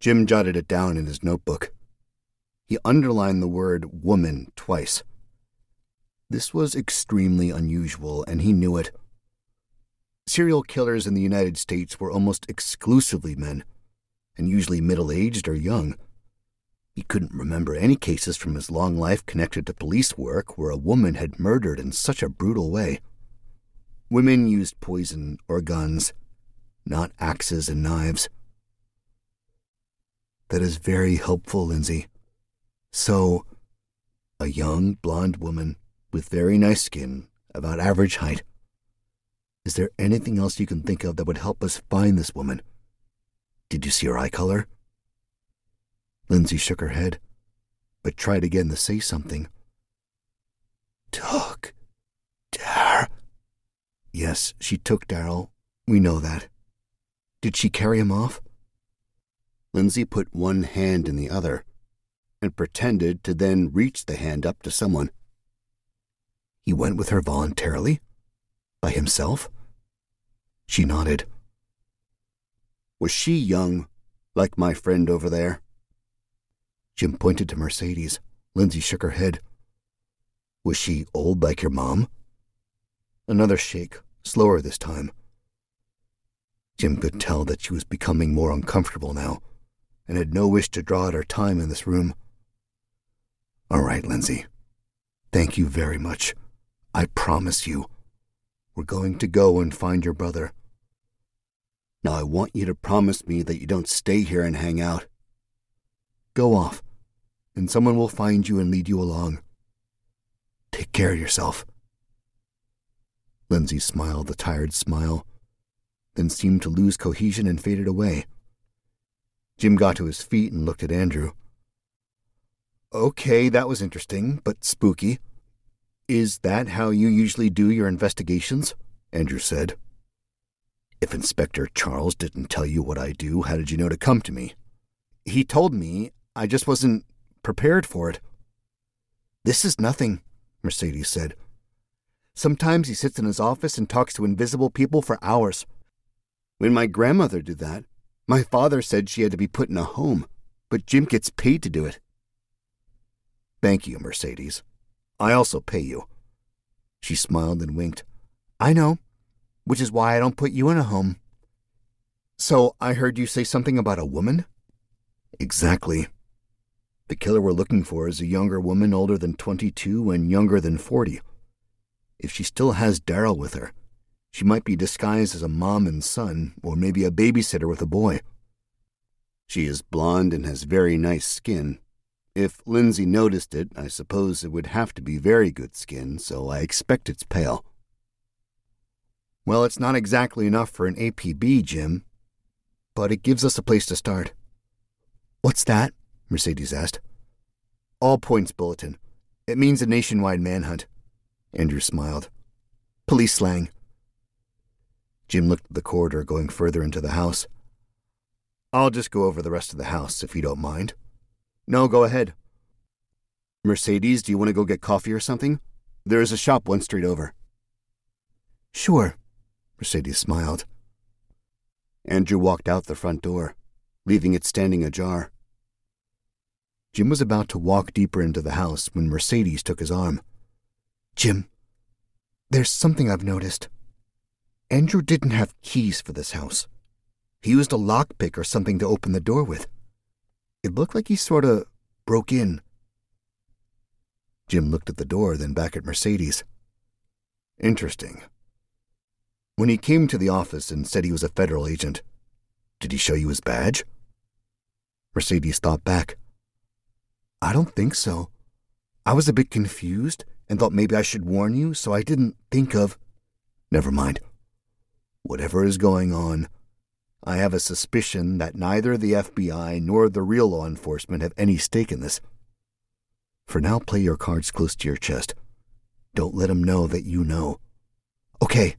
Jim jotted it down in his notebook. He underlined the word woman twice. This was extremely unusual, and he knew it. Serial killers in the United States were almost exclusively men, and usually middle aged or young. He couldn't remember any cases from his long life connected to police work where a woman had murdered in such a brutal way. Women used poison or guns, not axes and knives. That is very helpful, Lindsay. So, a young blonde woman with very nice skin, about average height. Is there anything else you can think of that would help us find this woman? Did you see her eye color? Lindsay shook her head, but tried again to say something. Took Dar. Yes, she took Daryl. We know that. Did she carry him off? Lindsay put one hand in the other and pretended to then reach the hand up to someone. He went with her voluntarily? By himself? She nodded. Was she young, like my friend over there? Jim pointed to Mercedes. Lindsay shook her head. Was she old like your mom? Another shake, slower this time. Jim could tell that she was becoming more uncomfortable now and had no wish to draw out her time in this room. All right, Lindsay. Thank you very much. I promise you. We're going to go and find your brother. Now I want you to promise me that you don't stay here and hang out. Go off, and someone will find you and lead you along. Take care of yourself. Lindsay smiled a tired smile, then seemed to lose cohesion and faded away. Jim got to his feet and looked at Andrew. Okay, that was interesting, but spooky. Is that how you usually do your investigations? Andrew said. If Inspector Charles didn't tell you what I do, how did you know to come to me? He told me. I just wasn't prepared for it. This is nothing, Mercedes said. Sometimes he sits in his office and talks to invisible people for hours. When my grandmother did that, my father said she had to be put in a home, but Jim gets paid to do it. Thank you, Mercedes. I also pay you. She smiled and winked. I know, which is why I don't put you in a home. So I heard you say something about a woman? Exactly. The killer we're looking for is a younger woman older than 22 and younger than 40. If she still has Daryl with her, she might be disguised as a mom and son, or maybe a babysitter with a boy. She is blonde and has very nice skin. If Lindsay noticed it, I suppose it would have to be very good skin, so I expect it's pale. Well, it's not exactly enough for an APB, Jim, but it gives us a place to start. What's that? Mercedes asked. All points bulletin. It means a nationwide manhunt. Andrew smiled. Police slang. Jim looked at the corridor going further into the house. I'll just go over the rest of the house, if you don't mind. No, go ahead. Mercedes, do you want to go get coffee or something? There is a shop one street over. Sure, Mercedes smiled. Andrew walked out the front door, leaving it standing ajar. Jim was about to walk deeper into the house when Mercedes took his arm. Jim, there's something I've noticed. Andrew didn't have keys for this house. He used a lockpick or something to open the door with. It looked like he sort of broke in. Jim looked at the door, then back at Mercedes. Interesting. When he came to the office and said he was a federal agent, did he show you his badge? Mercedes thought back. I don't think so. I was a bit confused and thought maybe I should warn you, so I didn't think of. Never mind. Whatever is going on, I have a suspicion that neither the FBI nor the real law enforcement have any stake in this. For now, play your cards close to your chest. Don't let them know that you know. Okay.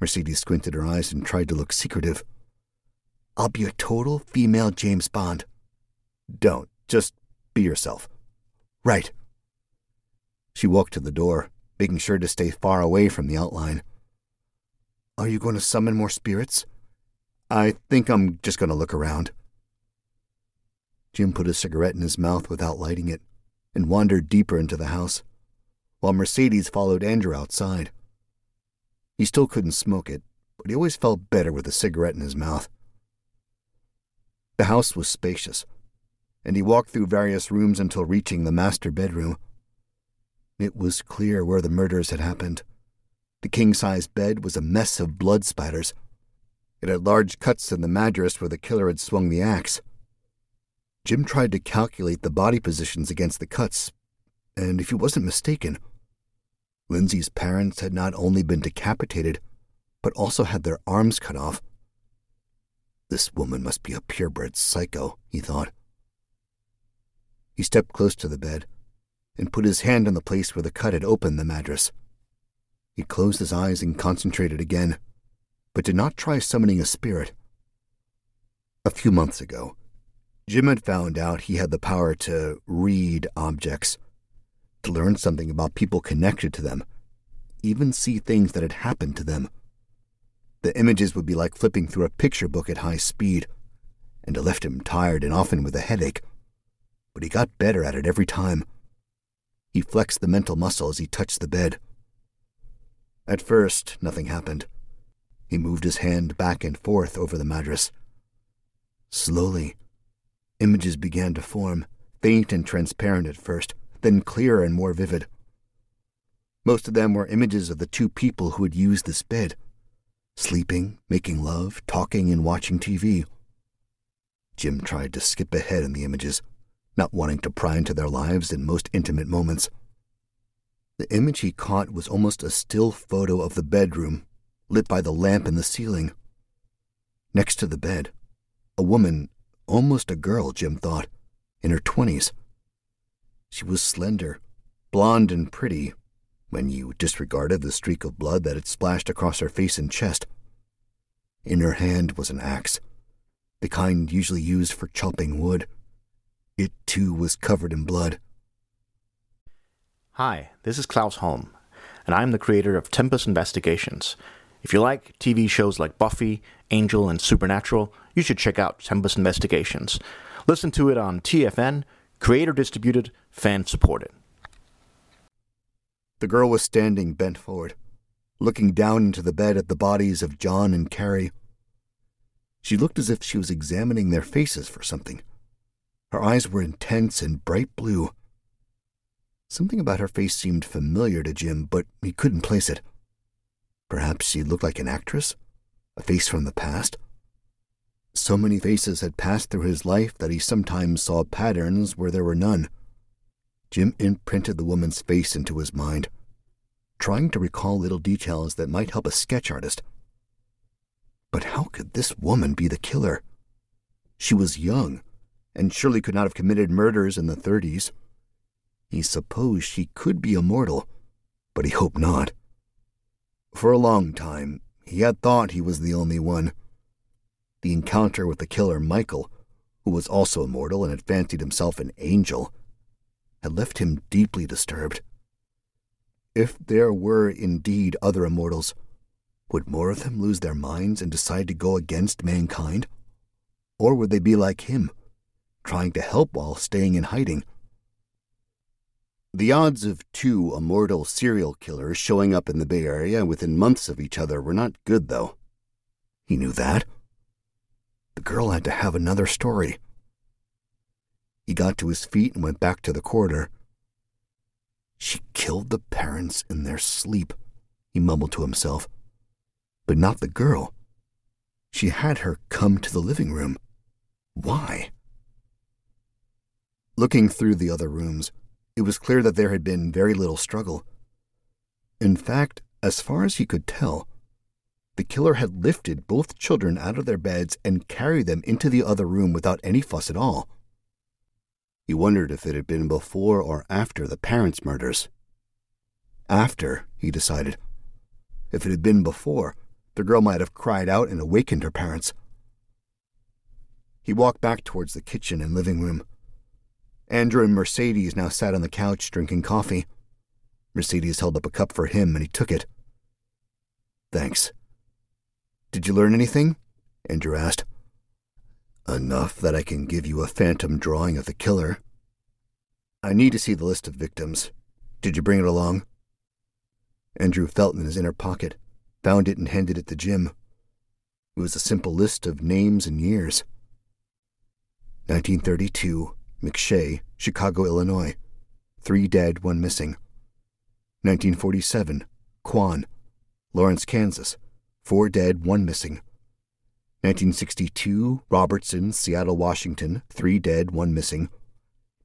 Mercedes squinted her eyes and tried to look secretive. I'll be a total female James Bond. Don't. Just be yourself. Right. She walked to the door, making sure to stay far away from the outline. Are you going to summon more spirits? I think I'm just going to look around. Jim put a cigarette in his mouth without lighting it and wandered deeper into the house, while Mercedes followed Andrew outside. He still couldn't smoke it, but he always felt better with a cigarette in his mouth. The house was spacious, and he walked through various rooms until reaching the master bedroom. It was clear where the murders had happened. The king size bed was a mess of blood spatters. It had large cuts in the mattress where the killer had swung the axe. Jim tried to calculate the body positions against the cuts, and if he wasn't mistaken, Lindsay's parents had not only been decapitated, but also had their arms cut off. This woman must be a purebred psycho, he thought. He stepped close to the bed and put his hand on the place where the cut had opened the mattress. He closed his eyes and concentrated again, but did not try summoning a spirit. A few months ago, Jim had found out he had the power to read objects, to learn something about people connected to them, even see things that had happened to them. The images would be like flipping through a picture book at high speed, and it left him tired and often with a headache. But he got better at it every time. He flexed the mental muscle as he touched the bed. At first, nothing happened. He moved his hand back and forth over the mattress. Slowly, Images began to form, faint and transparent at first, then clearer and more vivid. Most of them were images of the two people who had used this bed sleeping, making love, talking, and watching TV. Jim tried to skip ahead in the images, not wanting to pry into their lives in most intimate moments. The image he caught was almost a still photo of the bedroom, lit by the lamp in the ceiling. Next to the bed, a woman Almost a girl, Jim thought, in her twenties. She was slender, blonde, and pretty, when you disregarded the streak of blood that had splashed across her face and chest. In her hand was an axe, the kind usually used for chopping wood. It, too, was covered in blood. Hi, this is Klaus Holm, and I'm the creator of Tempest Investigations. If you like TV shows like Buffy, Angel, and Supernatural, you should check out Tempest Investigations. Listen to it on TFN, creator distributed, fan supported. The girl was standing bent forward, looking down into the bed at the bodies of John and Carrie. She looked as if she was examining their faces for something. Her eyes were intense and bright blue. Something about her face seemed familiar to Jim, but he couldn't place it. Perhaps she looked like an actress? A face from the past? So many faces had passed through his life that he sometimes saw patterns where there were none. Jim imprinted the woman's face into his mind, trying to recall little details that might help a sketch artist. But how could this woman be the killer? She was young, and surely could not have committed murders in the thirties. He supposed she could be immortal, but he hoped not. For a long time, he had thought he was the only one the encounter with the killer Michael, who was also immortal and had fancied himself an angel, had left him deeply disturbed. If there were indeed other immortals, would more of them lose their minds and decide to go against mankind? Or would they be like him, trying to help while staying in hiding? The odds of two immortal serial killers showing up in the Bay Area within months of each other were not good, though. He knew that. The girl had to have another story. He got to his feet and went back to the corridor. She killed the parents in their sleep, he mumbled to himself. But not the girl. She had her come to the living room. Why? Looking through the other rooms, it was clear that there had been very little struggle. In fact, as far as he could tell, the killer had lifted both children out of their beds and carried them into the other room without any fuss at all. He wondered if it had been before or after the parents' murders. After, he decided. If it had been before, the girl might have cried out and awakened her parents. He walked back towards the kitchen and living room. Andrew and Mercedes now sat on the couch drinking coffee. Mercedes held up a cup for him and he took it. Thanks. Did you learn anything? Andrew asked. Enough that I can give you a phantom drawing of the killer. I need to see the list of victims. Did you bring it along? Andrew felt in his inner pocket, found it, and handed it to Jim. It was a simple list of names and years. 1932, McShay, Chicago, Illinois. Three dead, one missing. 1947, Quan, Lawrence, Kansas. Four dead, one missing. 1962, Robertson, Seattle, Washington. Three dead, one missing.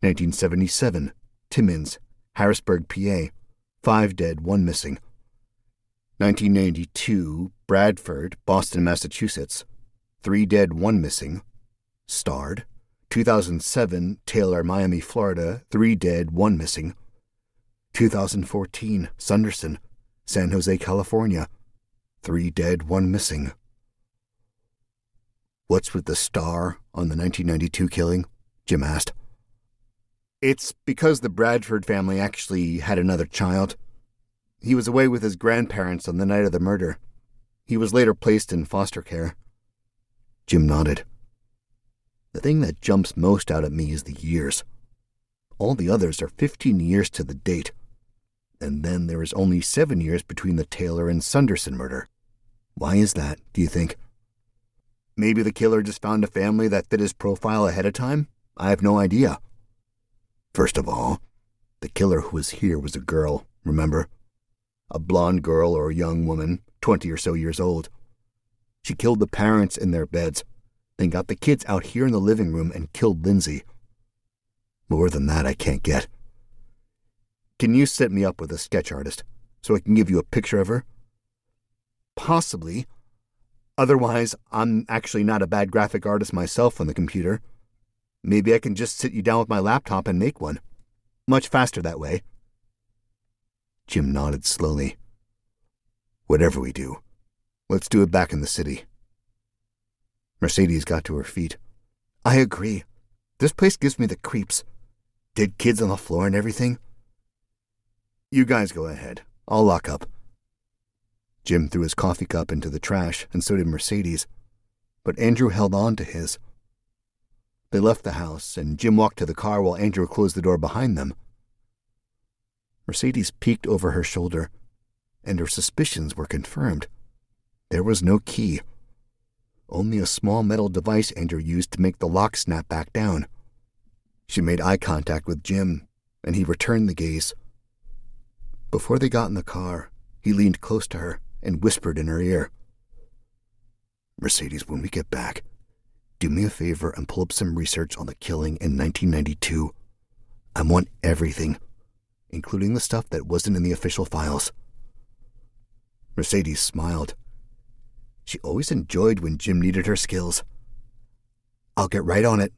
1977, Timmins, Harrisburg, PA. Five dead, one missing. 1992, Bradford, Boston, Massachusetts. Three dead, one missing. Starred. 2007, Taylor, Miami, Florida. Three dead, one missing. 2014, Sunderson, San Jose, California. Three dead, one missing. What's with the star on the 1992 killing? Jim asked. It's because the Bradford family actually had another child. He was away with his grandparents on the night of the murder. He was later placed in foster care. Jim nodded. The thing that jumps most out at me is the years. All the others are 15 years to the date. And then there is only seven years between the Taylor and Sunderson murder. Why is that, do you think? Maybe the killer just found a family that fit his profile ahead of time? I have no idea. First of all, the killer who was here was a girl, remember? A blonde girl or a young woman, 20 or so years old. She killed the parents in their beds then got the kids out here in the living room and killed Lindsay. More than that, I can't get. Can you set me up with a sketch artist so I can give you a picture of her? Possibly. Otherwise, I'm actually not a bad graphic artist myself on the computer. Maybe I can just sit you down with my laptop and make one. Much faster that way. Jim nodded slowly. Whatever we do, let's do it back in the city. Mercedes got to her feet. I agree. This place gives me the creeps. Dead kids on the floor and everything. You guys go ahead. I'll lock up. Jim threw his coffee cup into the trash, and so did Mercedes. But Andrew held on to his. They left the house, and Jim walked to the car while Andrew closed the door behind them. Mercedes peeked over her shoulder, and her suspicions were confirmed. There was no key only a small metal device Andrew used to make the lock snap back down. She made eye contact with Jim, and he returned the gaze. Before they got in the car, he leaned close to her and whispered in her ear Mercedes, when we get back, do me a favor and pull up some research on the killing in 1992. I want everything, including the stuff that wasn't in the official files. Mercedes smiled she always enjoyed when Jim needed her skills. I'll get right on it.